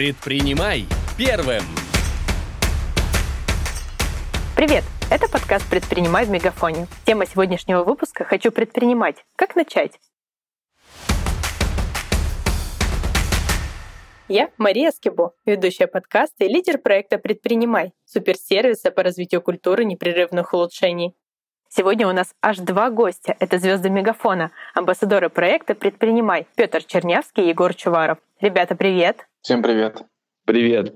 Предпринимай первым! Привет! Это подкаст «Предпринимай в Мегафоне». Тема сегодняшнего выпуска «Хочу предпринимать». Как начать? Я Мария Скибо, ведущая подкаста и лидер проекта «Предпринимай» суперсервиса по развитию культуры непрерывных улучшений. Сегодня у нас аж два гостя. Это звезды Мегафона, амбассадоры проекта «Предпринимай» Петр Чернявский и Егор Чуваров. Ребята, привет! Всем привет! Привет!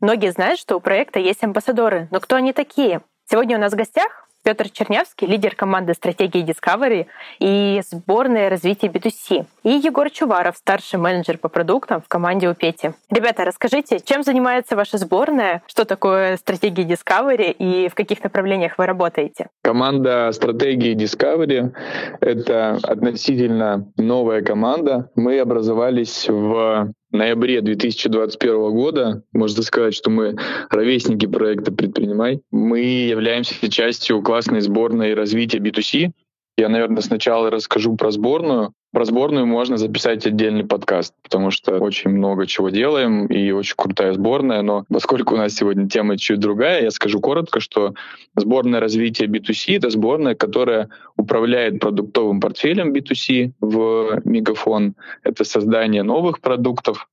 Многие знают, что у проекта есть амбассадоры, но кто они такие? Сегодня у нас в гостях Петр Чернявский, лидер команды стратегии Discovery и сборной развития B2C. И Егор Чуваров, старший менеджер по продуктам в команде у Пети. Ребята, расскажите, чем занимается ваша сборная, что такое стратегия Discovery и в каких направлениях вы работаете? Команда стратегии Discovery — это относительно новая команда. Мы образовались в ноябре 2021 года. Можно сказать, что мы ровесники проекта «Предпринимай». Мы являемся частью классной сборной развития B2C. Я, наверное, сначала расскажу про сборную. Про сборную можно записать отдельный подкаст, потому что очень много чего делаем и очень крутая сборная. Но поскольку у нас сегодня тема чуть другая, я скажу коротко, что сборная развития B2C — это сборная, которая управляет продуктовым портфелем B2C в Мегафон. Это создание новых продуктов,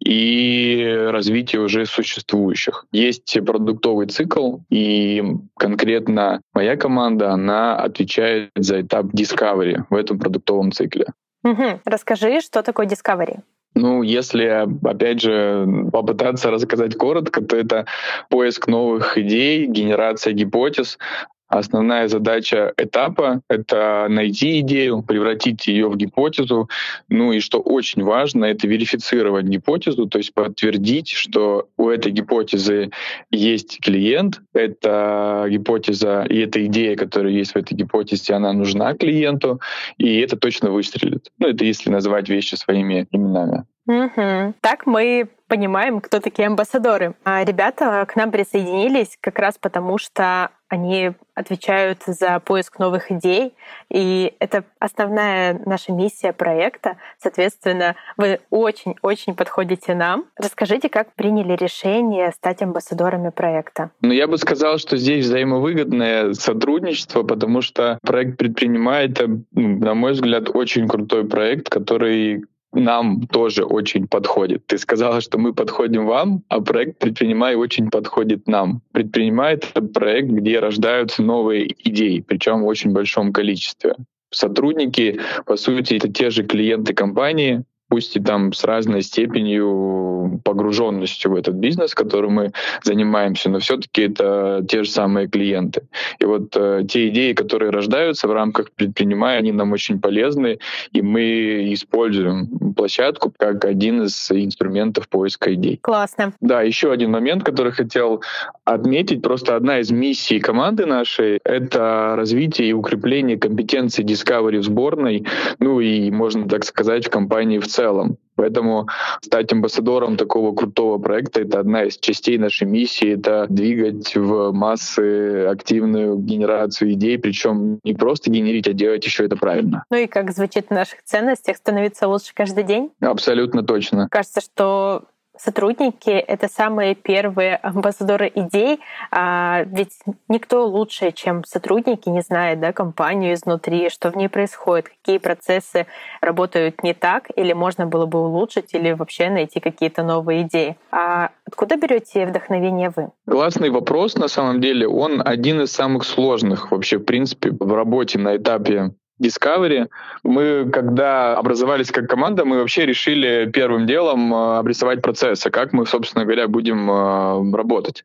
и развитие уже существующих. Есть продуктовый цикл, и конкретно моя команда, она отвечает за этап discovery в этом продуктовом цикле. Угу. Расскажи, что такое Discovery? Ну, если, опять же, попытаться рассказать коротко, то это поиск новых идей, генерация гипотез, Основная задача этапа — это найти идею, превратить ее в гипотезу. Ну и что очень важно, это верифицировать гипотезу, то есть подтвердить, что у этой гипотезы есть клиент, эта гипотеза и эта идея, которая есть в этой гипотезе, она нужна клиенту, и это точно выстрелит. Ну это если называть вещи своими именами. Угу. Так мы понимаем, кто такие амбассадоры. А ребята к нам присоединились как раз потому, что они отвечают за поиск новых идей, и это основная наша миссия проекта. Соответственно, вы очень-очень подходите нам. Расскажите, как приняли решение стать амбассадорами проекта? Ну, я бы сказал, что здесь взаимовыгодное сотрудничество, потому что проект предпринимает, на мой взгляд, очень крутой проект, который нам тоже очень подходит. Ты сказала, что мы подходим вам, а проект «Предпринимай» очень подходит нам. «Предпринимай» — это проект, где рождаются новые идеи, причем в очень большом количестве. Сотрудники, по сути, это те же клиенты компании, пусть и там с разной степенью погруженностью в этот бизнес, которым мы занимаемся, но все-таки это те же самые клиенты. И вот э, те идеи, которые рождаются в рамках предпринимая, они нам очень полезны, и мы используем площадку как один из инструментов поиска идей. Классно. Да, еще один момент, который хотел отметить. Просто одна из миссий команды нашей — это развитие и укрепление компетенций Discovery в сборной, ну и, можно так сказать, в компании в целом целом. Поэтому стать амбассадором такого крутого проекта — это одна из частей нашей миссии, это двигать в массы активную генерацию идей, причем не просто генерить, а делать еще это правильно. Ну и как звучит в наших ценностях, становиться лучше каждый день? Абсолютно точно. Кажется, что сотрудники — это самые первые амбассадоры идей, а ведь никто лучше, чем сотрудники, не знает да, компанию изнутри, что в ней происходит, какие процессы работают не так, или можно было бы улучшить, или вообще найти какие-то новые идеи. А откуда берете вдохновение вы? Классный вопрос, на самом деле. Он один из самых сложных вообще, в принципе, в работе на этапе Discovery. Мы, когда образовались как команда, мы вообще решили первым делом э, обрисовать процессы, как мы, собственно говоря, будем э, работать.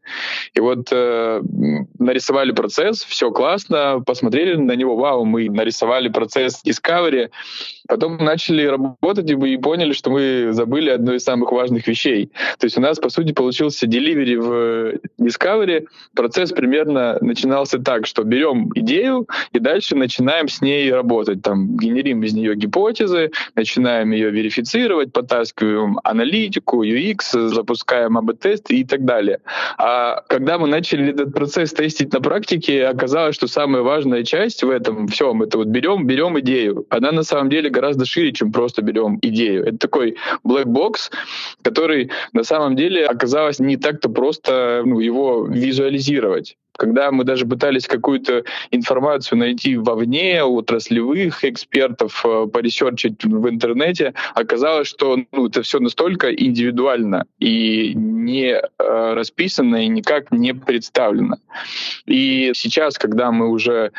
И вот э, нарисовали процесс, все классно, посмотрели на него, вау, мы нарисовали процесс Discovery, потом начали работать и поняли, что мы забыли одну из самых важных вещей. То есть у нас, по сути, получился delivery в Discovery. Процесс примерно начинался так, что берем идею и дальше начинаем с ней работать работать. Там генерим из нее гипотезы, начинаем ее верифицировать, потаскиваем аналитику, UX, запускаем АБ-тесты и так далее. А когда мы начали этот процесс тестить на практике, оказалось, что самая важная часть в этом всем, это вот берем, берем идею. Она на самом деле гораздо шире, чем просто берем идею. Это такой black box, который на самом деле оказалось не так-то просто ну, его визуализировать. Когда мы даже пытались какую-то информацию найти вовне, у отраслевых экспертов, э, поресерчить в интернете, оказалось, что ну, это все настолько индивидуально и не э, расписано, и никак не представлено. И сейчас, когда мы уже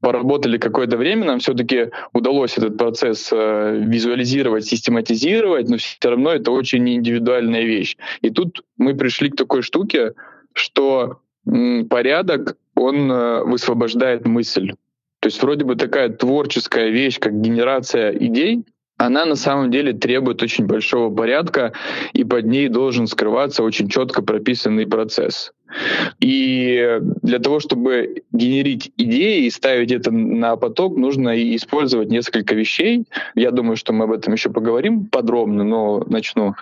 поработали какое-то время, нам все-таки удалось этот процесс э, визуализировать, систематизировать, но все равно это очень индивидуальная вещь. И тут мы пришли к такой штуке, что порядок, он э, высвобождает мысль. То есть вроде бы такая творческая вещь, как генерация идей, она на самом деле требует очень большого порядка, и под ней должен скрываться очень четко прописанный процесс. И для того, чтобы генерить идеи и ставить это на поток, нужно использовать несколько вещей. Я думаю, что мы об этом еще поговорим подробно, но начну.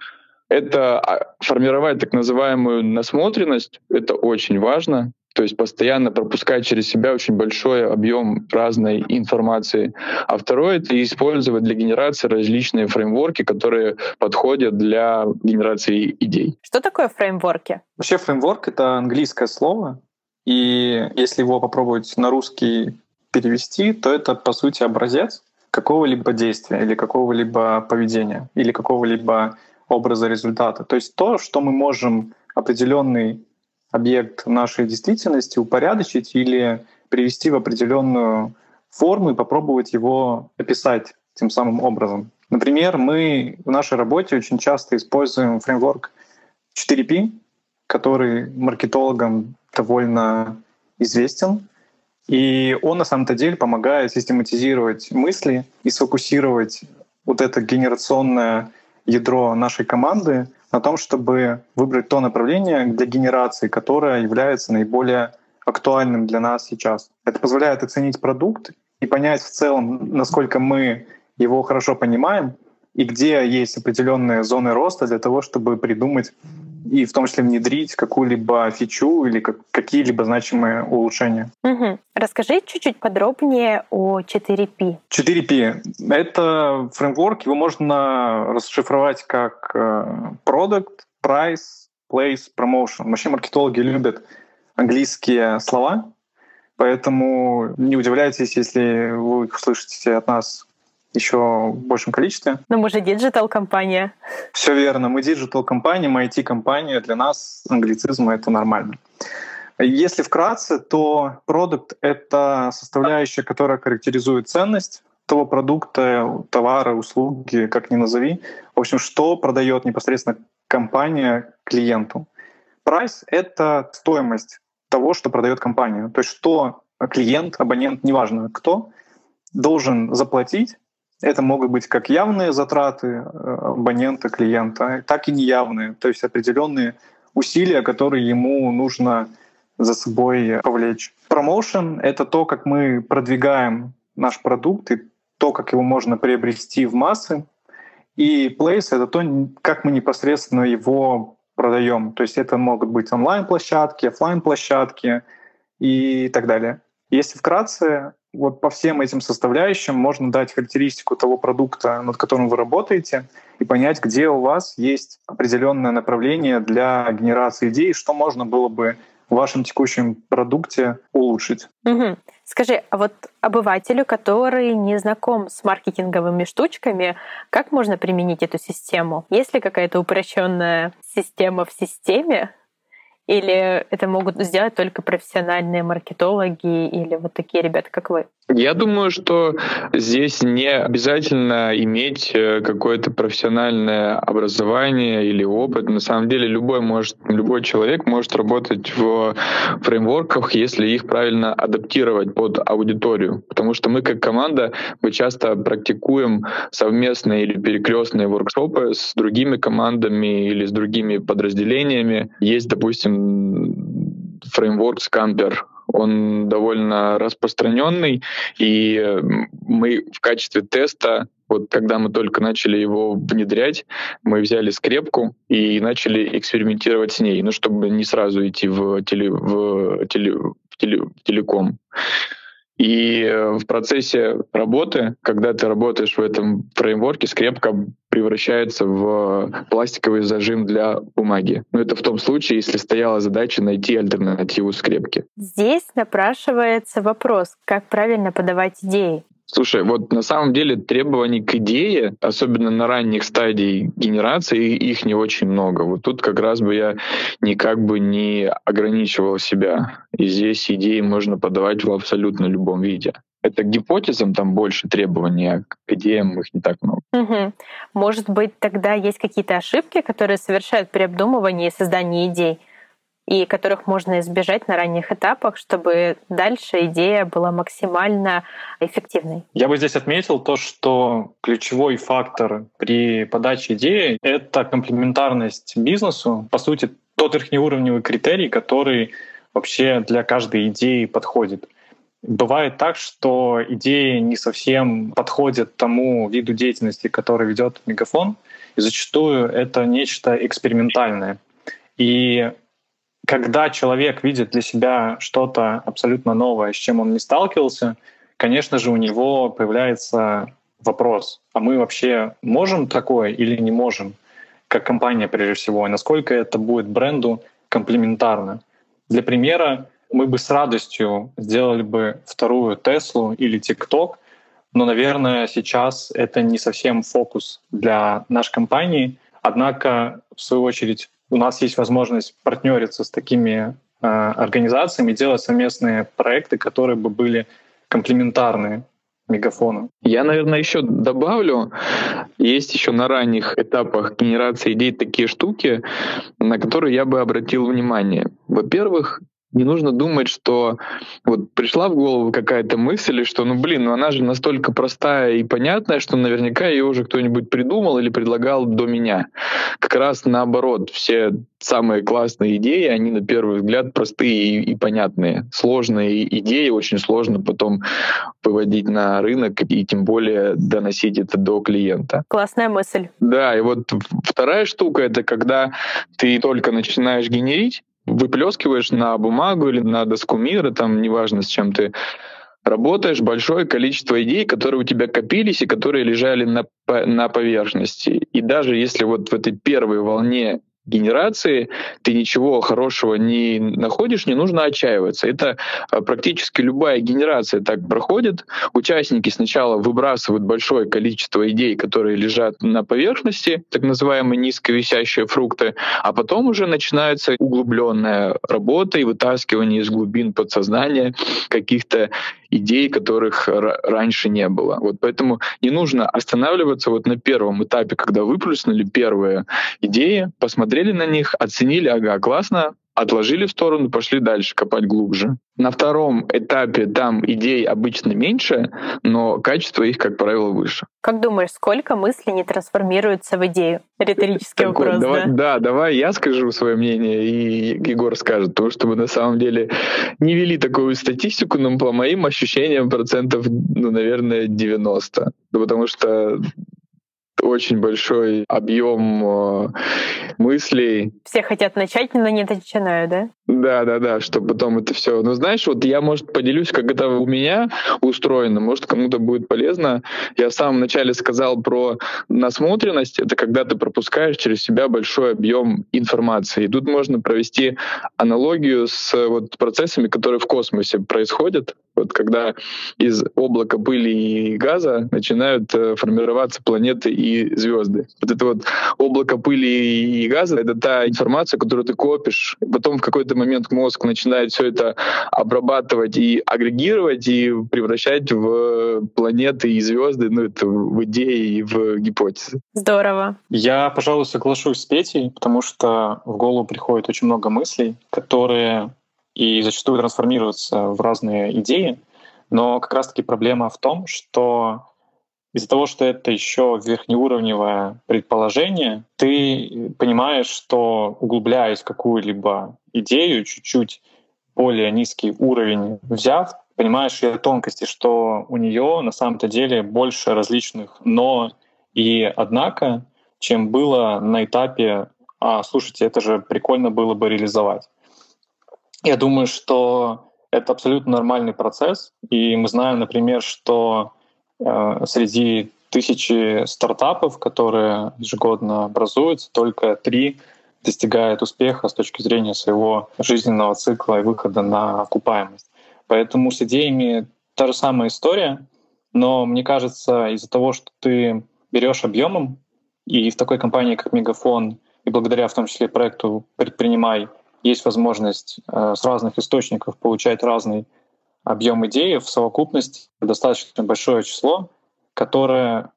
Это а, формировать так называемую насмотренность. Это очень важно. То есть постоянно пропускать через себя очень большой объем разной информации. А второе — это использовать для генерации различные фреймворки, которые подходят для генерации идей. Что такое фреймворки? Вообще фреймворк — это английское слово, и если его попробовать на русский перевести, то это, по сути, образец какого-либо действия или какого-либо поведения или какого-либо образа результата. То есть то, что мы можем определенный объект нашей действительности упорядочить или привести в определенную форму и попробовать его описать тем самым образом. Например, мы в нашей работе очень часто используем фреймворк 4P, который маркетологам довольно известен. И он на самом-то деле помогает систематизировать мысли и сфокусировать вот это генерационное ядро нашей команды на том, чтобы выбрать то направление для генерации, которое является наиболее актуальным для нас сейчас. Это позволяет оценить продукт и понять в целом, насколько мы его хорошо понимаем и где есть определенные зоны роста для того, чтобы придумать и в том числе внедрить какую-либо фичу или как, какие-либо значимые улучшения. Угу. Расскажи чуть-чуть подробнее о 4P. 4P — это фреймворк, его можно расшифровать как э, Product, Price, Place, Promotion. Вообще маркетологи любят английские слова, поэтому не удивляйтесь, если вы их слышите от нас еще в большем количестве. Но мы же digital-компания. Все верно. Мы digital-компания, мы IT-компания. Для нас англицизм — это нормально. Если вкратце, то продукт — это составляющая, которая характеризует ценность того продукта, товара, услуги, как ни назови. В общем, что продает непосредственно компания клиенту. Price — это стоимость того, что продает компания. То есть что клиент, абонент, неважно кто, должен заплатить это могут быть как явные затраты э, абонента, клиента, так и неявные, то есть определенные усилия, которые ему нужно за собой повлечь. Промоушен — это то, как мы продвигаем наш продукт и то, как его можно приобрести в массы. И place — это то, как мы непосредственно его продаем. То есть это могут быть онлайн-площадки, офлайн площадки и так далее. Если вкратце, вот по всем этим составляющим можно дать характеристику того продукта, над которым вы работаете, и понять, где у вас есть определенное направление для генерации идей, что можно было бы в вашем текущем продукте улучшить. Угу. Скажи, а вот обывателю, который не знаком с маркетинговыми штучками, как можно применить эту систему? Есть ли какая-то упрощенная система в системе, или это могут сделать только профессиональные маркетологи или вот такие ребята, как вы? Я думаю, что здесь не обязательно иметь э, какое-то профессиональное образование или опыт. На самом деле любой, может, любой человек может работать в фреймворках, если их правильно адаптировать под аудиторию. Потому что мы как команда, мы часто практикуем совместные или перекрестные воркшопы с другими командами или с другими подразделениями. Есть, допустим, фреймворк Scamper, он довольно распространенный, и мы в качестве теста вот когда мы только начали его внедрять, мы взяли скрепку и начали экспериментировать с ней, ну, чтобы не сразу идти в, теле, в, теле, в, теле, в телеком. И э, в процессе работы, когда ты работаешь в этом фреймворке, скрепка превращается в пластиковый зажим для бумаги. Но это в том случае, если стояла задача найти альтернативу скрепки. Здесь напрашивается вопрос, как правильно подавать идеи. Слушай, вот на самом деле требований к идее, особенно на ранних стадиях генерации, их не очень много. Вот тут как раз бы я никак бы не ограничивал себя. И здесь идеи можно подавать в абсолютно любом виде. Это к гипотезам там больше требований, а к идеям их не так много. Угу. Может быть, тогда есть какие-то ошибки, которые совершают при обдумывании и создании идей? И которых можно избежать на ранних этапах, чтобы дальше идея была максимально эффективной. Я бы здесь отметил то, что ключевой фактор при подаче идеи — это комплементарность бизнесу. По сути, тот верхнеуровневый критерий, который вообще для каждой идеи подходит. Бывает так, что идеи не совсем подходят тому виду деятельности, который ведет мегафон, и зачастую это нечто экспериментальное. И когда человек видит для себя что-то абсолютно новое, с чем он не сталкивался, конечно же, у него появляется вопрос, а мы вообще можем такое или не можем, как компания прежде всего, и насколько это будет бренду комплементарно. Для примера, мы бы с радостью сделали бы вторую Теслу или ТикТок, но, наверное, сейчас это не совсем фокус для нашей компании. Однако, в свою очередь, у нас есть возможность партнериться с такими э, организациями, делать совместные проекты, которые бы были комплементарны мегафону. Я, наверное, еще добавлю, есть еще на ранних этапах генерации идей такие штуки, на которые я бы обратил внимание. Во-первых, не нужно думать, что вот пришла в голову какая-то мысль, что, ну блин, ну она же настолько простая и понятная, что наверняка ее уже кто-нибудь придумал или предлагал до меня. Как раз наоборот, все самые классные идеи, они на первый взгляд простые и, и понятные. Сложные идеи очень сложно потом выводить на рынок и тем более доносить это до клиента. Классная мысль. Да, и вот вторая штука — это когда ты только начинаешь генерить, выплескиваешь на бумагу или на доску мира, там неважно, с чем ты работаешь, большое количество идей, которые у тебя копились и которые лежали на, на поверхности. И даже если вот в этой первой волне генерации ты ничего хорошего не находишь, не нужно отчаиваться. Это а, практически любая генерация так проходит. Участники сначала выбрасывают большое количество идей, которые лежат на поверхности, так называемые низковисящие фрукты, а потом уже начинается углубленная работа и вытаскивание из глубин подсознания каких-то идей, которых раньше не было. Вот поэтому не нужно останавливаться вот на первом этапе, когда выплюснули первые идеи, посмотрели на них, оценили, ага, классно, отложили в сторону, пошли дальше копать глубже. На втором этапе там идей обычно меньше, но качество их, как правило, выше. Как думаешь, сколько мыслей не трансформируется в идею? Риторический так вопрос, давай, да? Да, давай я скажу свое мнение, и Егор скажет, потому что мы на самом деле не вели такую статистику, но по моим ощущениям процентов, ну, наверное, 90. Потому что очень большой объем э, мыслей. Все хотят начать, но не начинают, да? Да, да, да, что потом это все. Ну, знаешь, вот я, может, поделюсь, как это у меня устроено, может, кому-то будет полезно. Я в самом начале сказал про насмотренность. Это когда ты пропускаешь через себя большой объем информации. И тут можно провести аналогию с вот процессами, которые в космосе происходят. Вот когда из облака пыли и газа начинают э, формироваться планеты и звезды. Вот это вот облако пыли и газа — это та информация, которую ты копишь. Потом в какой-то момент мозг начинает все это обрабатывать и агрегировать, и превращать в планеты и звезды, ну, это в идеи и в гипотезы. Здорово. Я, пожалуй, соглашусь с Петей, потому что в голову приходит очень много мыслей, которые и зачастую трансформируются в разные идеи. Но как раз-таки проблема в том, что из-за того, что это еще верхнеуровневое предположение, ты понимаешь, что углубляясь в какую-либо идею чуть-чуть, более низкий уровень взят, понимаешь ее тонкости, что у нее на самом-то деле больше различных «но» и «однако», чем было на этапе «а, слушайте, это же прикольно было бы реализовать». Я думаю, что это абсолютно нормальный процесс, и мы знаем, например, что э, среди тысячи стартапов, которые ежегодно образуются, только три достигают успеха с точки зрения своего жизненного цикла и выхода на окупаемость. Поэтому с идеями та же самая история, но мне кажется, из-за того, что ты берешь объемом, и в такой компании, как Мегафон, и благодаря в том числе проекту «Предпринимай», есть возможность э, с разных источников получать разный объем идеи, в совокупности достаточно большое число, которое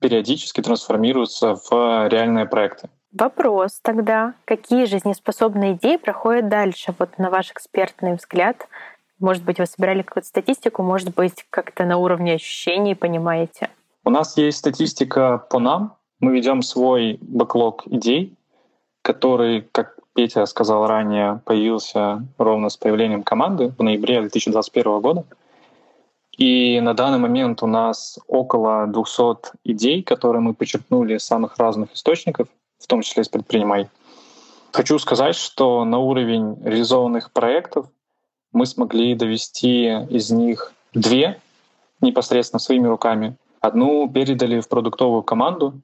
периодически трансформируется в реальные проекты. Вопрос тогда, какие жизнеспособные идеи проходят дальше, вот на ваш экспертный взгляд? Может быть, вы собирали какую-то статистику, может быть, как-то на уровне ощущений понимаете? У нас есть статистика по нам. Мы ведем свой бэклог идей, который, как Петя сказал ранее, появился ровно с появлением команды в ноябре 2021 года. И на данный момент у нас около 200 идей, которые мы почерпнули из самых разных источников, в том числе из предпринимай. Хочу сказать, что на уровень реализованных проектов мы смогли довести из них две непосредственно своими руками. Одну передали в продуктовую команду.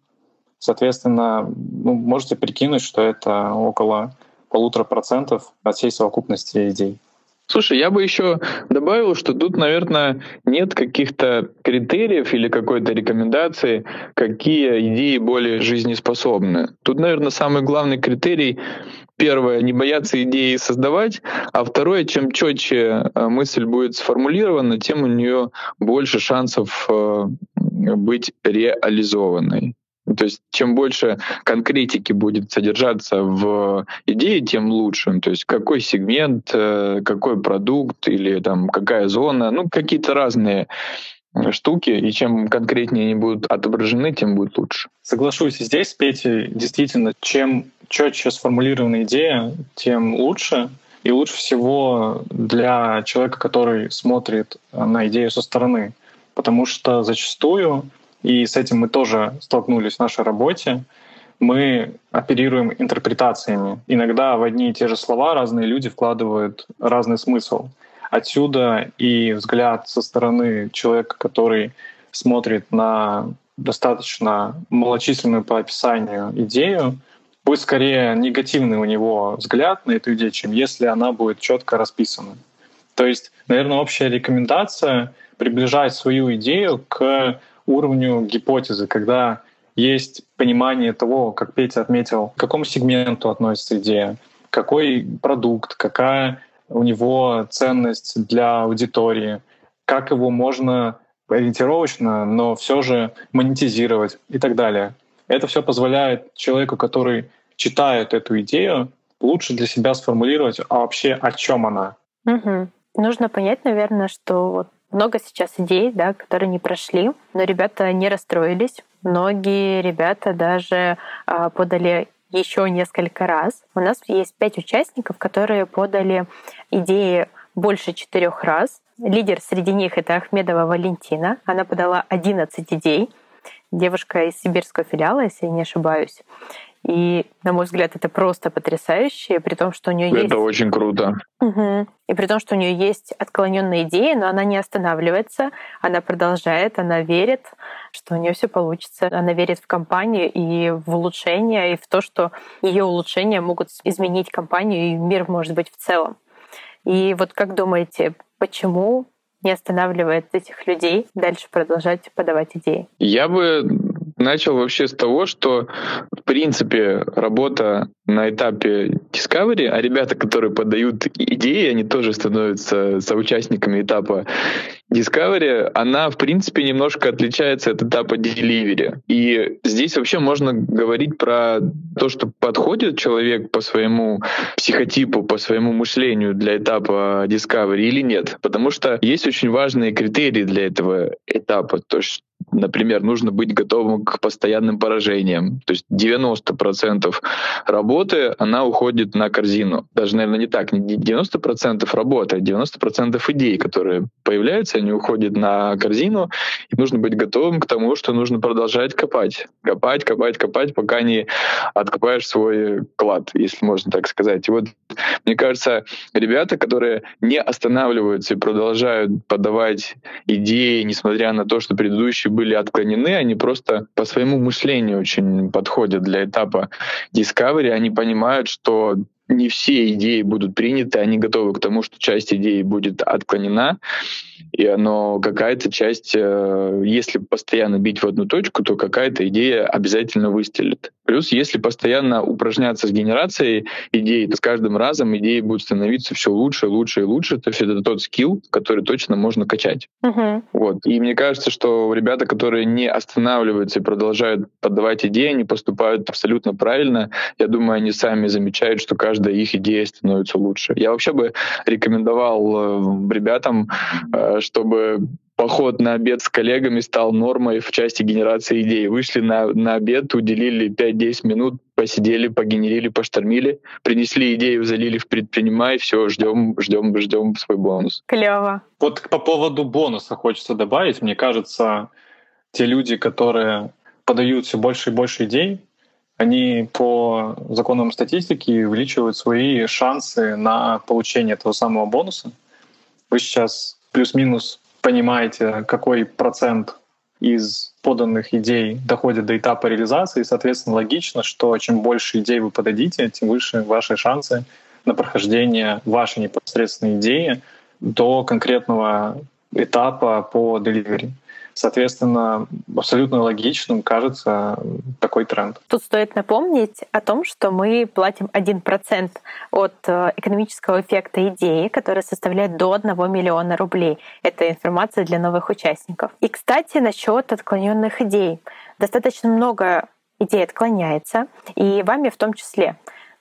Соответственно, ну, можете прикинуть, что это около полутора процентов от всей совокупности идей. Слушай, я бы еще добавил, что тут, наверное, нет каких-то критериев или какой-то рекомендации, какие идеи более жизнеспособны. Тут, наверное, самый главный критерий первое, не бояться идеи создавать, а второе, чем четче э, мысль будет сформулирована, тем у нее больше шансов э, быть реализованной. То есть чем больше конкретики будет содержаться в идее, тем лучше. То есть какой сегмент, э, какой продукт или там какая зона, ну какие-то разные штуки, и чем конкретнее они будут отображены, тем будет лучше. Соглашусь здесь, Петя, действительно, чем четче сформулирована идея, тем лучше. И лучше всего для человека, который смотрит на идею со стороны. Потому что зачастую и с этим мы тоже столкнулись в нашей работе, мы оперируем интерпретациями. Иногда в одни и те же слова разные люди вкладывают разный смысл. Отсюда и взгляд со стороны человека, который смотрит на достаточно малочисленную по описанию идею, будет скорее негативный у него взгляд на эту идею, чем если она будет четко расписана. То есть, наверное, общая рекомендация приближать свою идею к уровню гипотезы, когда есть понимание того, как Петя отметил, к какому сегменту относится идея, какой продукт, какая у него ценность для аудитории, как его можно ориентировочно, но все же монетизировать и так далее. Это все позволяет человеку, который читает эту идею, лучше для себя сформулировать, а вообще о чем она. Угу. Нужно понять, наверное, что вот много сейчас идей, да, которые не прошли, но ребята не расстроились. Многие ребята даже а, подали еще несколько раз. У нас есть пять участников, которые подали идеи больше четырех раз. Лидер среди них это Ахмедова Валентина. Она подала 11 идей. Девушка из сибирского филиала, если я не ошибаюсь. И, на мой взгляд, это просто потрясающе, при том, что у нее это есть... Это очень круто. Угу. И при том, что у нее есть отклоненные идеи, но она не останавливается, она продолжает, она верит, что у нее все получится. Она верит в компанию и в улучшение, и в то, что ее улучшения могут изменить компанию и мир, может быть, в целом. И вот как думаете, почему не останавливает этих людей дальше продолжать подавать идеи? Я бы начал вообще с того, что в принципе работа на этапе Discovery, а ребята, которые подают идеи, они тоже становятся соучастниками этапа Discovery, она в принципе немножко отличается от этапа Delivery. И здесь вообще можно говорить про то, что подходит человек по своему психотипу, по своему мышлению для этапа Discovery или нет. Потому что есть очень важные критерии для этого этапа. То Например, нужно быть готовым к постоянным поражениям. То есть 90% работы, она уходит на корзину. Даже, наверное, не так, не 90% работы, а 90% идей, которые появляются, они уходят на корзину, и нужно быть готовым к тому, что нужно продолжать копать. Копать, копать, копать, пока не откопаешь свой клад, если можно так сказать. И вот, мне кажется, ребята, которые не останавливаются и продолжают подавать идеи, несмотря на то, что предыдущие были отклонены, они просто по своему мышлению очень подходят для этапа Discovery. Они понимают, что не все идеи будут приняты, они готовы к тому, что часть идей будет отклонена, и оно какая-то часть, э, если постоянно бить в одну точку, то какая-то идея обязательно выстрелит. Плюс, если постоянно упражняться с генерацией идей, то с каждым разом идеи будут становиться все лучше, лучше и лучше. То есть это тот скилл, который точно можно качать. Uh-huh. Вот. И мне кажется, что ребята, которые не останавливаются и продолжают подавать идеи, они поступают абсолютно правильно. Я думаю, они сами замечают, что каждая их идея становится лучше. Я вообще бы рекомендовал э, ребятам, э, чтобы поход на обед с коллегами стал нормой в части генерации идей. Вышли на, на обед, уделили 5-10 минут, посидели, погенерили, поштормили, принесли идею, залили в предпринимай, все, ждем, ждем, ждем свой бонус. Клево. Вот по поводу бонуса хочется добавить. Мне кажется, те люди, которые подают все больше и больше идей, они по законам статистики увеличивают свои шансы на получение этого самого бонуса. Вы сейчас плюс-минус понимаете, какой процент из поданных идей доходит до этапа реализации, и, соответственно, логично, что чем больше идей вы подадите, тем выше ваши шансы на прохождение вашей непосредственной идеи до конкретного этапа по delivery. Соответственно, абсолютно логичным кажется такой тренд. Тут стоит напомнить о том, что мы платим 1% от э, экономического эффекта идеи, который составляет до 1 миллиона рублей. Это информация для новых участников. И, кстати, насчет отклоненных идей. Достаточно много идей отклоняется, и вами в том числе.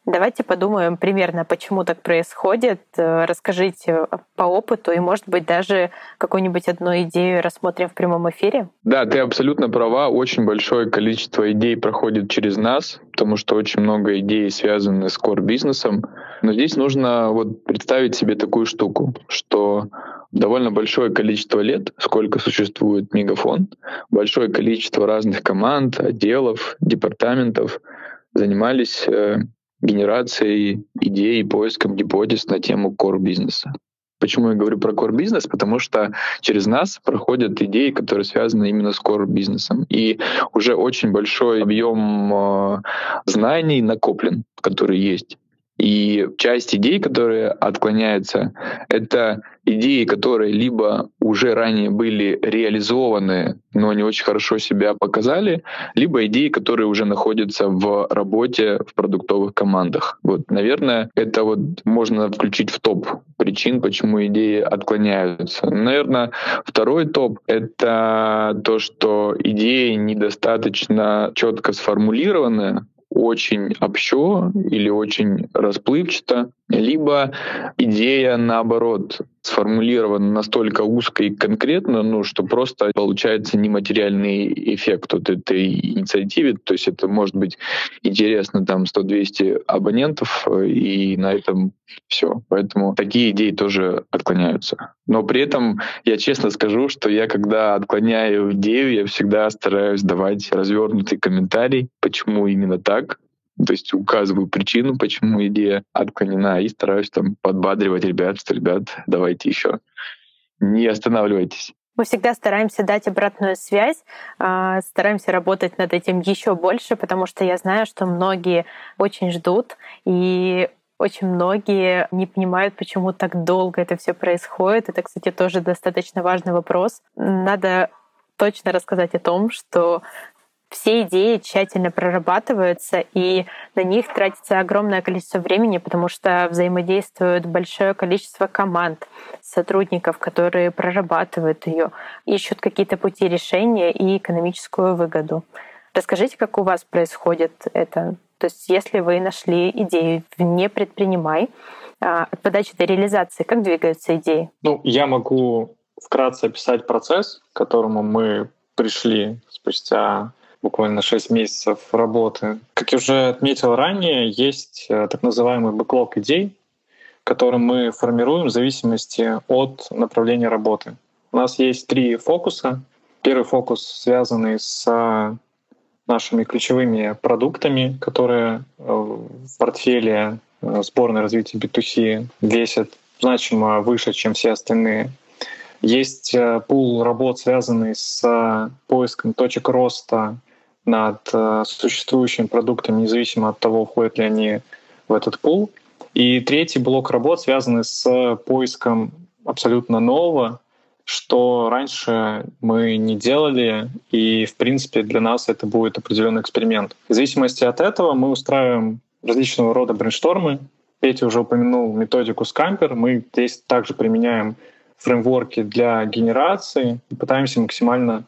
Давайте подумаем примерно, почему так происходит. Э, расскажите по опыту и, может быть, даже какую-нибудь одну идею рассмотрим в прямом эфире. Да, ты абсолютно права. Очень большое количество идей проходит через нас, потому что очень много идей связаны с core-бизнесом. Но здесь нужно вот представить себе такую штуку, что довольно большое количество лет, сколько существует Мегафон, большое количество разных команд, отделов, департаментов занимались э, генерацией идей и поиском гипотез на тему core-бизнеса. Почему я говорю про core бизнес? Потому что через нас проходят идеи, которые связаны именно с core бизнесом. И уже очень большой объем э, знаний накоплен, который есть. И часть идей, которые отклоняются, это идеи, которые либо уже ранее были реализованы, но не очень хорошо себя показали, либо идеи, которые уже находятся в работе в продуктовых командах. Вот, наверное, это вот можно включить в топ причин, почему идеи отклоняются. Наверное, второй топ — это то, что идеи недостаточно четко сформулированы, очень общо или очень расплывчато, либо идея, наоборот, сформулирована настолько узко и конкретно, ну, что просто получается нематериальный эффект от этой инициативы. То есть это может быть интересно там 100-200 абонентов, и на этом все. Поэтому такие идеи тоже отклоняются. Но при этом я честно скажу, что я, когда отклоняю идею, я всегда стараюсь давать развернутый комментарий, почему именно так, то есть указываю причину, почему идея отклонена, и стараюсь там подбадривать ребят, что, ребят, давайте еще. Не останавливайтесь. Мы всегда стараемся дать обратную связь, а, стараемся работать над этим еще больше, потому что я знаю, что многие очень ждут, и очень многие не понимают, почему так долго это все происходит. Это, кстати, тоже достаточно важный вопрос. Надо точно рассказать о том, что все идеи тщательно прорабатываются, и на них тратится огромное количество времени, потому что взаимодействует большое количество команд, сотрудников, которые прорабатывают ее, ищут какие-то пути решения и экономическую выгоду. Расскажите, как у вас происходит это? То есть если вы нашли идею «не предпринимай», а, от подачи до реализации, как двигаются идеи? Ну, я могу вкратце описать процесс, к которому мы пришли спустя буквально 6 месяцев работы. Как я уже отметил ранее, есть э, так называемый бэклог идей, который мы формируем в зависимости от направления работы. У нас есть три фокуса. Первый фокус связанный с нашими ключевыми продуктами, которые э, в портфеле э, сборной развития B2C весят значимо выше, чем все остальные. Есть пул работ, связанный с поиском точек роста над существующими продуктами, независимо от того, входят ли они в этот пул. И третий блок работ связанный с поиском абсолютно нового, что раньше мы не делали, и, в принципе, для нас это будет определенный эксперимент. В зависимости от этого мы устраиваем различного рода брейнштормы. Петя уже упомянул методику Scamper. Мы здесь также применяем фреймворки для генерации и пытаемся максимально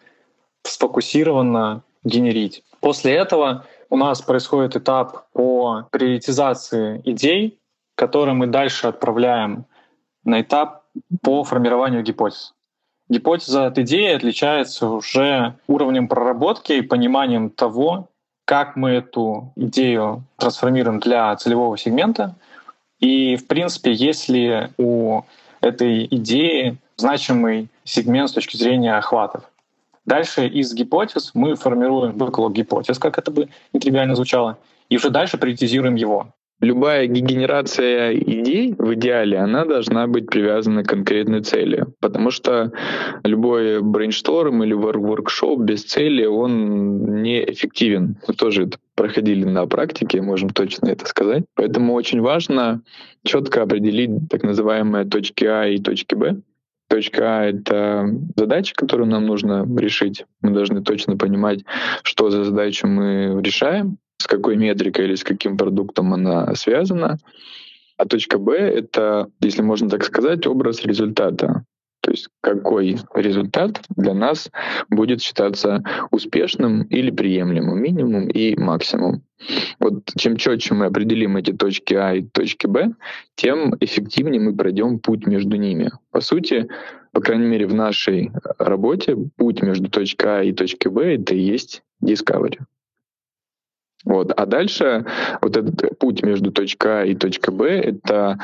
сфокусированно генерить. После этого у нас происходит этап по приоритизации идей, которые мы дальше отправляем на этап по формированию гипотез. Гипотеза от идеи отличается уже уровнем проработки и пониманием того, как мы эту идею трансформируем для целевого сегмента. И, в принципе, если у этой идеи значимый сегмент с точки зрения охватов. Дальше из гипотез мы формируем выклад гипотез, как это бы нетривиально звучало, и уже дальше приоритизируем его любая генерация идей в идеале, она должна быть привязана к конкретной цели. Потому что любой брейншторм или воркшоп без цели, он неэффективен. Мы тоже это проходили на практике, можем точно это сказать. Поэтому очень важно четко определить так называемые точки А и точки Б. Точка А — это задача, которую нам нужно решить. Мы должны точно понимать, что за задачу мы решаем с какой метрикой или с каким продуктом она связана. А точка Б — это, если можно так сказать, образ результата. То есть какой результат для нас будет считаться успешным или приемлемым, минимум и максимум. Вот чем четче мы определим эти точки А и точки Б, тем эффективнее мы пройдем путь между ними. По сути, по крайней мере, в нашей работе путь между точкой А и точкой Б — это и есть discovery. Вот. А дальше вот этот путь между точкой А и точкой Б — это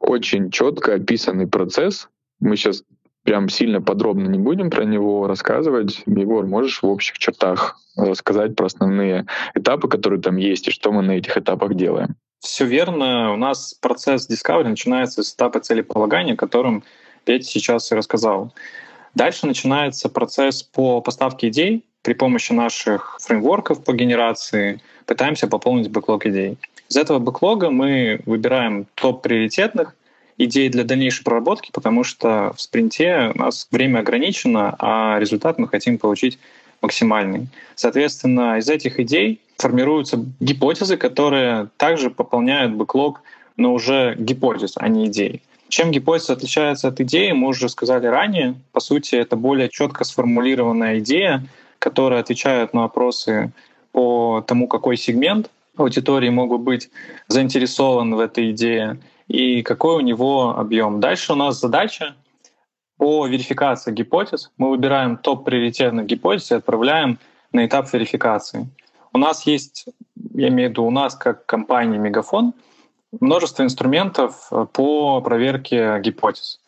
очень четко описанный процесс. Мы сейчас прям сильно подробно не будем про него рассказывать. Егор, можешь в общих чертах рассказать про основные этапы, которые там есть, и что мы на этих этапах делаем? Все верно. У нас процесс Discovery начинается с этапа целеполагания, которым Петя сейчас и рассказал. Дальше начинается процесс по поставке идей при помощи наших фреймворков по генерации, пытаемся пополнить бэклог идей. Из этого бэклога мы выбираем топ приоритетных идей для дальнейшей проработки, потому что в спринте у нас время ограничено, а результат мы хотим получить максимальный. Соответственно, из этих идей формируются гипотезы, которые также пополняют бэклог, но уже гипотез, а не идей. Чем гипотеза отличается от идеи, мы уже сказали ранее. По сути, это более четко сформулированная идея, которая отвечает на вопросы по тому, какой сегмент аудитории могут быть заинтересован в этой идее и какой у него объем. Дальше у нас задача по верификации гипотез. Мы выбираем топ приоритетных гипотез и отправляем на этап верификации. У нас есть, я имею в виду у нас как компания Мегафон, множество инструментов по проверке гипотез.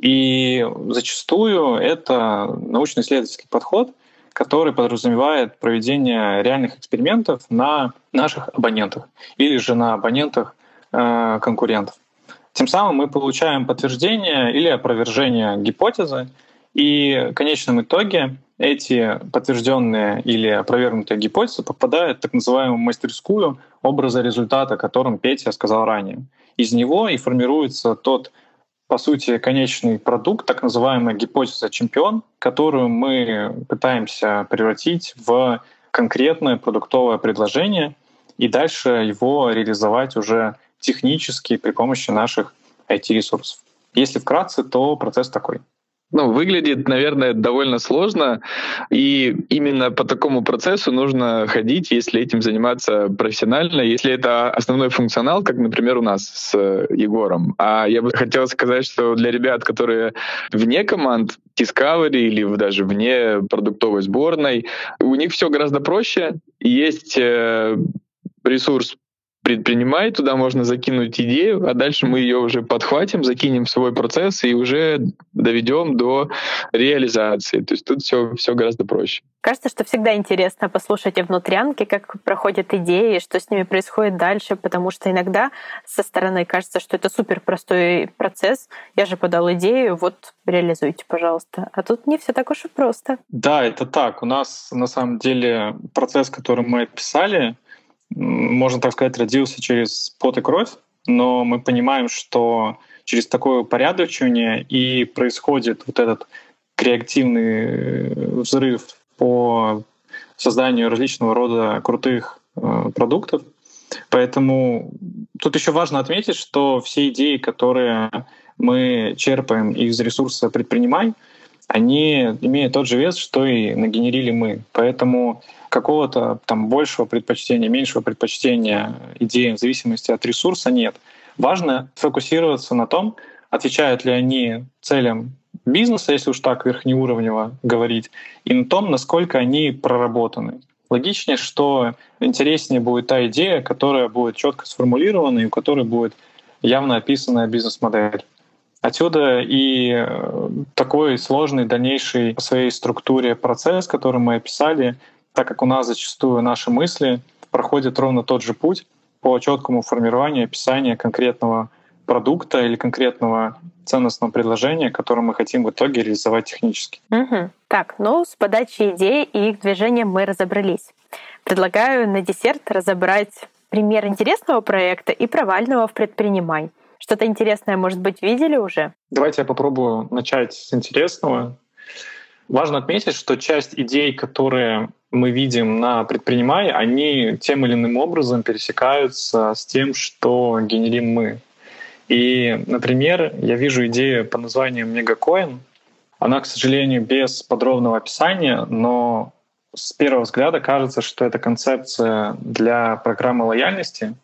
И зачастую это научно-исследовательский подход, который подразумевает проведение реальных экспериментов на наших абонентах или же на абонентах э, конкурентов. Тем самым мы получаем подтверждение или опровержение гипотезы, и в конечном итоге эти подтвержденные или опровергнутые гипотезы попадают в так называемую мастерскую образа результата, о котором Петя сказал ранее. Из него и формируется тот по сути, конечный продукт, так называемая гипотеза чемпион, которую мы пытаемся превратить в конкретное продуктовое предложение и дальше его реализовать уже технически при помощи наших IT-ресурсов. Если вкратце, то процесс такой. Ну, выглядит, наверное, довольно сложно, и именно по такому процессу нужно ходить, если этим заниматься профессионально, если это основной функционал, как, например, у нас с Егором. А я бы хотел сказать, что для ребят, которые вне команд, Discovery или даже вне продуктовой сборной, у них все гораздо проще. Есть э, ресурс предпринимай, туда можно закинуть идею, а дальше мы ее уже подхватим, закинем в свой процесс и уже доведем до реализации. То есть тут все, все гораздо проще. Кажется, что всегда интересно послушать о внутрянке, как проходят идеи, что с ними происходит дальше, потому что иногда со стороны кажется, что это супер простой процесс. Я же подал идею, вот реализуйте, пожалуйста. А тут не все так уж и просто. Да, это так. У нас на самом деле процесс, который мы описали, можно так сказать, родился через пот и кровь, но мы понимаем, что через такое упорядочивание и происходит вот этот креативный э, взрыв по созданию различного рода крутых э, продуктов. Поэтому тут еще важно отметить, что все идеи, которые мы черпаем из ресурса «Предпринимай», они имеют тот же вес, что и нагенерили мы. Поэтому какого-то там большего предпочтения, меньшего предпочтения идеям в зависимости от ресурса нет. Важно фокусироваться на том, отвечают ли они целям бизнеса, если уж так верхнеуровнево говорить, и на том, насколько они проработаны. Логичнее, что интереснее будет та идея, которая будет четко сформулирована и у которой будет явно описанная бизнес-модель. Отсюда и э, такой сложный дальнейший по своей структуре процесс, который мы описали, так как у нас зачастую наши мысли проходят ровно тот же путь по четкому формированию описания конкретного продукта или конкретного ценностного предложения, которое мы хотим в итоге реализовать технически. Угу. Так, ну с подачей идей и их движением мы разобрались. Предлагаю на десерт разобрать пример интересного проекта и провального в предпринимай. Что-то интересное, может быть, видели уже? Давайте я попробую начать с интересного. Важно отметить, что часть идей, которые мы видим на предпринимай, они тем или иным образом пересекаются с тем, что генерим мы. И, например, я вижу идею по названию Мегакоин. Она, к сожалению, без подробного описания, но с первого взгляда кажется, что это концепция для программы лояльности.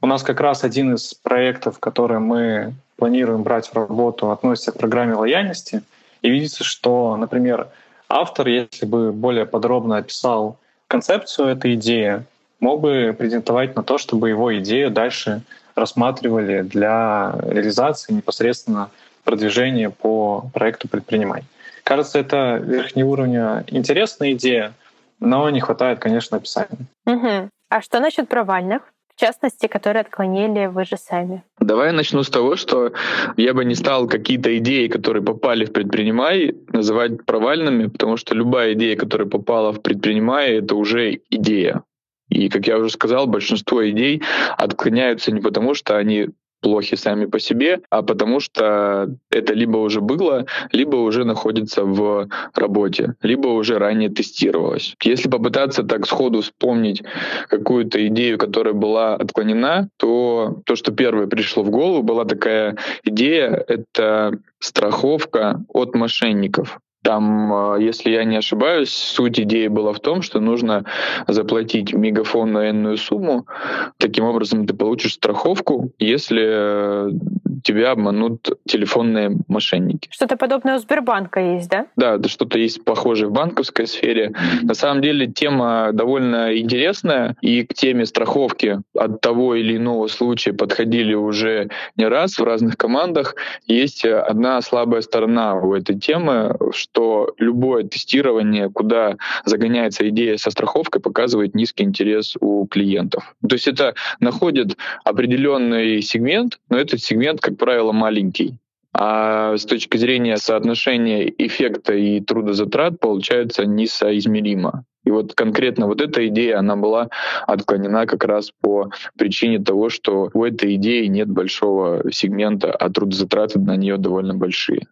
У нас как раз один из проектов, которые мы планируем брать в работу, относится к программе лояльности — и видится, что, например, автор, если бы более подробно описал концепцию этой идеи, мог бы претендовать на то, чтобы его идею дальше рассматривали для реализации непосредственно продвижения по проекту «Предпринимай». Кажется, это верхнеуровня интересная идея, но не хватает, конечно, описания. Угу. А что насчет провальных? В частности, которые отклонили вы же сами? Давай я начну с того, что я бы не стал какие-то идеи, которые попали в предпринимай, называть провальными, потому что любая идея, которая попала в предпринимай, это уже идея. И, как я уже сказал, большинство идей отклоняются не потому, что они плохи сами по себе, а потому что это либо уже было, либо уже находится в работе, либо уже ранее тестировалось. Если попытаться так сходу вспомнить какую-то идею, которая была отклонена, то то, что первое пришло в голову, была такая идея — это страховка от мошенников. Там, а, если я не ошибаюсь, суть идеи была в том, что нужно заплатить мегафонную энную сумму. Таким образом, ты получишь страховку, если э, тебя обманут телефонные мошенники. Что-то подобное у Сбербанка есть, да? Да, это что-то есть похожее в банковской сфере. На самом деле тема довольно интересная, и к теме страховки от того или иного случая подходили уже не раз в разных командах. Есть одна слабая сторона у этой темы, что любое тестирование, куда загоняется идея со страховкой, показывает низкий интерес у клиентов. То есть это находит определенный сегмент, но этот сегмент как правило, маленький. А с точки зрения соотношения эффекта и трудозатрат получается несоизмеримо. И вот конкретно вот эта идея, она была отклонена как раз по причине того, что у этой идеи нет большого сегмента, а трудозатраты на нее довольно большие.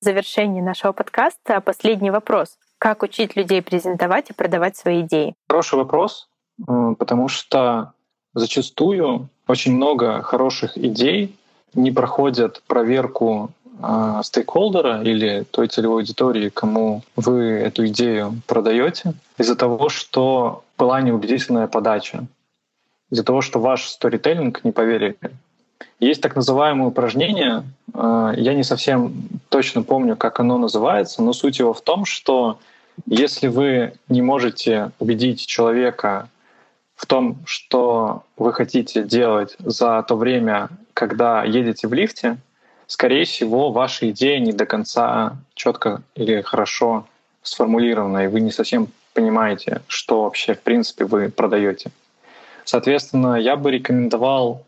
В завершении нашего подкаста последний вопрос. Как учить людей презентовать и продавать свои идеи? Хороший вопрос, потому что зачастую очень много хороших идей не проходят проверку э, стейкхолдера или той целевой аудитории, кому вы эту идею продаете, из-за того, что была неубедительная подача, из-за того, что ваш сторителлинг не поверили. Есть так называемое упражнение, э, я не совсем точно помню, как оно называется, но суть его в том, что если вы не можете убедить человека в том, что вы хотите делать за то время, когда едете в лифте, скорее всего, ваша идея не до конца четко или хорошо сформулирована, и вы не совсем понимаете, что вообще в принципе вы продаете. Соответственно, я бы рекомендовал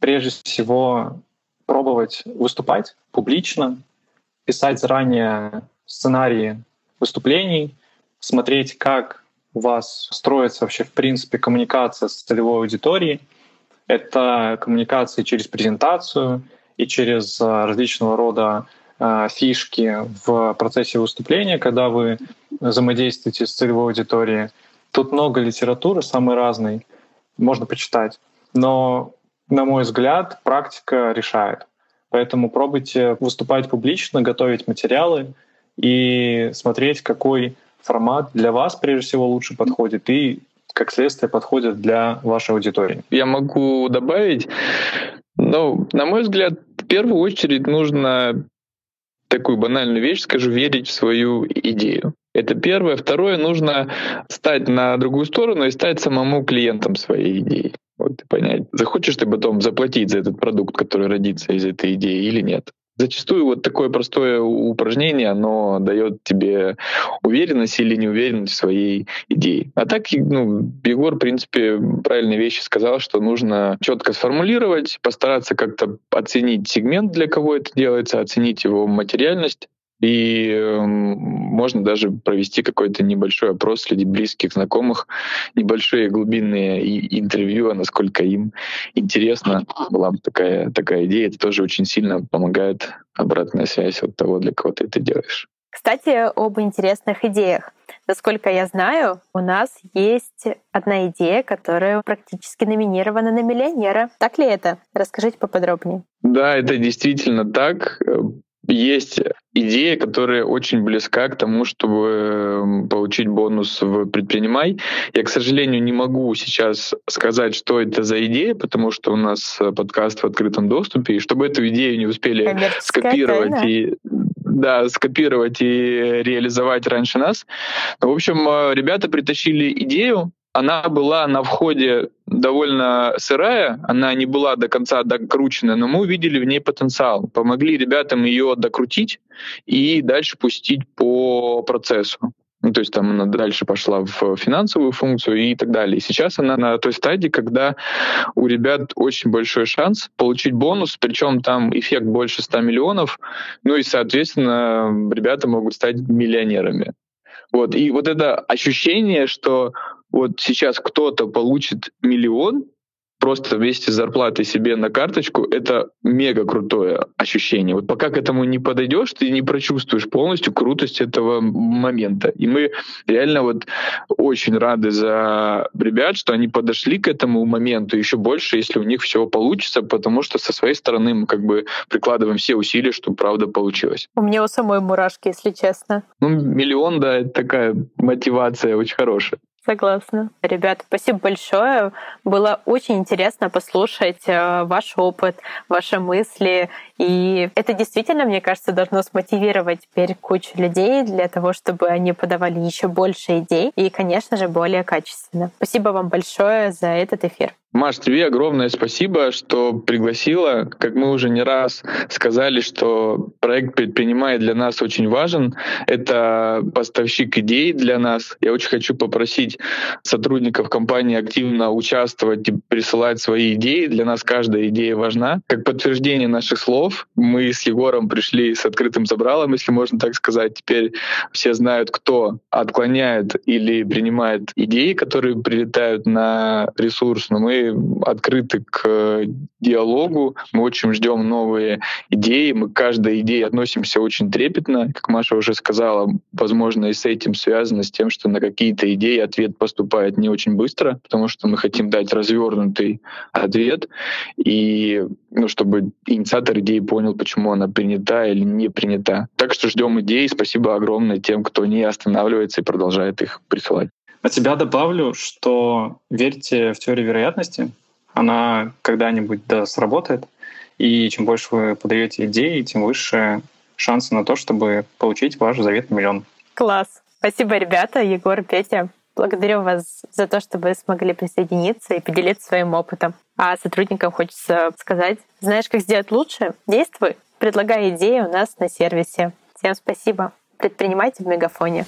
прежде всего пробовать выступать публично, писать заранее сценарии выступлений, смотреть, как у вас строится вообще в принципе коммуникация с целевой аудиторией. Это коммуникация через презентацию и через а, различного рода а, фишки в процессе выступления, когда вы взаимодействуете с целевой аудиторией. Тут много литературы самой разной, можно почитать. Но, на мой взгляд, практика решает. Поэтому пробуйте выступать публично, готовить материалы и смотреть, какой формат для вас прежде всего лучше подходит и как следствие подходит для вашей аудитории. Я могу добавить, ну, на мой взгляд, в первую очередь нужно такую банальную вещь скажу, верить в свою идею. Это первое. Второе, нужно стать на другую сторону и стать самому клиентом своей идеи. Вот и понять, захочешь ты потом заплатить за этот продукт, который родится из этой идеи или нет. Зачастую вот такое простое упражнение, оно дает тебе уверенность или неуверенность в своей идее. А так, ну, Егор, в принципе, правильные вещи сказал, что нужно четко сформулировать, постараться как-то оценить сегмент, для кого это делается, оценить его материальность, и э, можно даже провести какой-то небольшой опрос среди близких, знакомых, небольшие глубинные интервью, а насколько им интересно была бы такая, такая идея. Это тоже очень сильно помогает обратная связь от того, для кого ты это делаешь. Кстати, об интересных идеях. Насколько я знаю, у нас есть одна идея, которая практически номинирована на миллионера. Так ли это? Расскажите поподробнее. Да, это действительно так есть идея, которая очень близка к тому, чтобы эм, получить бонус в предпринимай. Я, к сожалению, не могу сейчас сказать, что это за идея, потому что у нас э, подкаст в открытом доступе, и чтобы эту идею не успели скопировать тайна. и да, скопировать и реализовать раньше нас. В общем, э, ребята притащили идею, она была на входе довольно сырая, она не была до конца докручена, но мы увидели в ней потенциал. Помогли ребятам ее докрутить и дальше пустить по процессу. Ну, то есть там она дальше пошла в финансовую функцию и так далее. Сейчас она на той стадии, когда у ребят очень большой шанс получить бонус, причем там эффект больше 100 миллионов, ну и, соответственно, ребята могут стать миллионерами. Вот. И вот это ощущение, что вот сейчас кто-то получит миллион, просто вместе с зарплатой себе на карточку, это мега крутое ощущение. Вот пока к этому не подойдешь, ты не прочувствуешь полностью крутость этого момента. И мы реально вот очень рады за ребят, что они подошли к этому моменту еще больше, если у них все получится, потому что со своей стороны мы как бы прикладываем все усилия, чтобы правда получилось. У меня у самой мурашки, если честно. Ну, миллион, да, это такая мотивация очень хорошая. Согласна. Ребята, спасибо большое. Было очень интересно послушать э, ваш опыт, ваши мысли. И это действительно, мне кажется, должно смотивировать теперь кучу людей для того, чтобы они подавали еще больше идей и, конечно же, более качественно. Спасибо вам большое за этот эфир. Маш, тебе огромное спасибо, что пригласила. Как мы уже не раз сказали, что проект предпринимай для нас очень важен. Это поставщик идей для нас. Я очень хочу попросить сотрудников компании активно участвовать и присылать свои идеи. Для нас каждая идея важна. Как подтверждение наших слов, мы с Егором пришли с открытым забралом, если можно так сказать. Теперь все знают, кто отклоняет или принимает идеи, которые прилетают на ресурс. Но мы открыты к диалогу, мы очень ждем новые идеи, мы к каждой идее относимся очень трепетно. Как Маша уже сказала, возможно, и с этим связано, с тем, что на какие-то идеи ответ поступает не очень быстро, потому что мы хотим дать развернутый ответ, и ну, чтобы инициатор идеи понял, почему она принята или не принята. Так что ждем идей. Спасибо огромное тем, кто не останавливается и продолжает их присылать. От себя добавлю, что верьте в теорию вероятности. Она когда-нибудь да, сработает. И чем больше вы подаете идеи, тем выше шансы на то, чтобы получить ваш заветный миллион. Класс. Спасибо, ребята, Егор, Петя. Благодарю вас за то, что вы смогли присоединиться и поделиться своим опытом. А сотрудникам хочется сказать, знаешь, как сделать лучше? Действуй. Предлагай идеи у нас на сервисе. Всем спасибо. Предпринимайте в Мегафоне.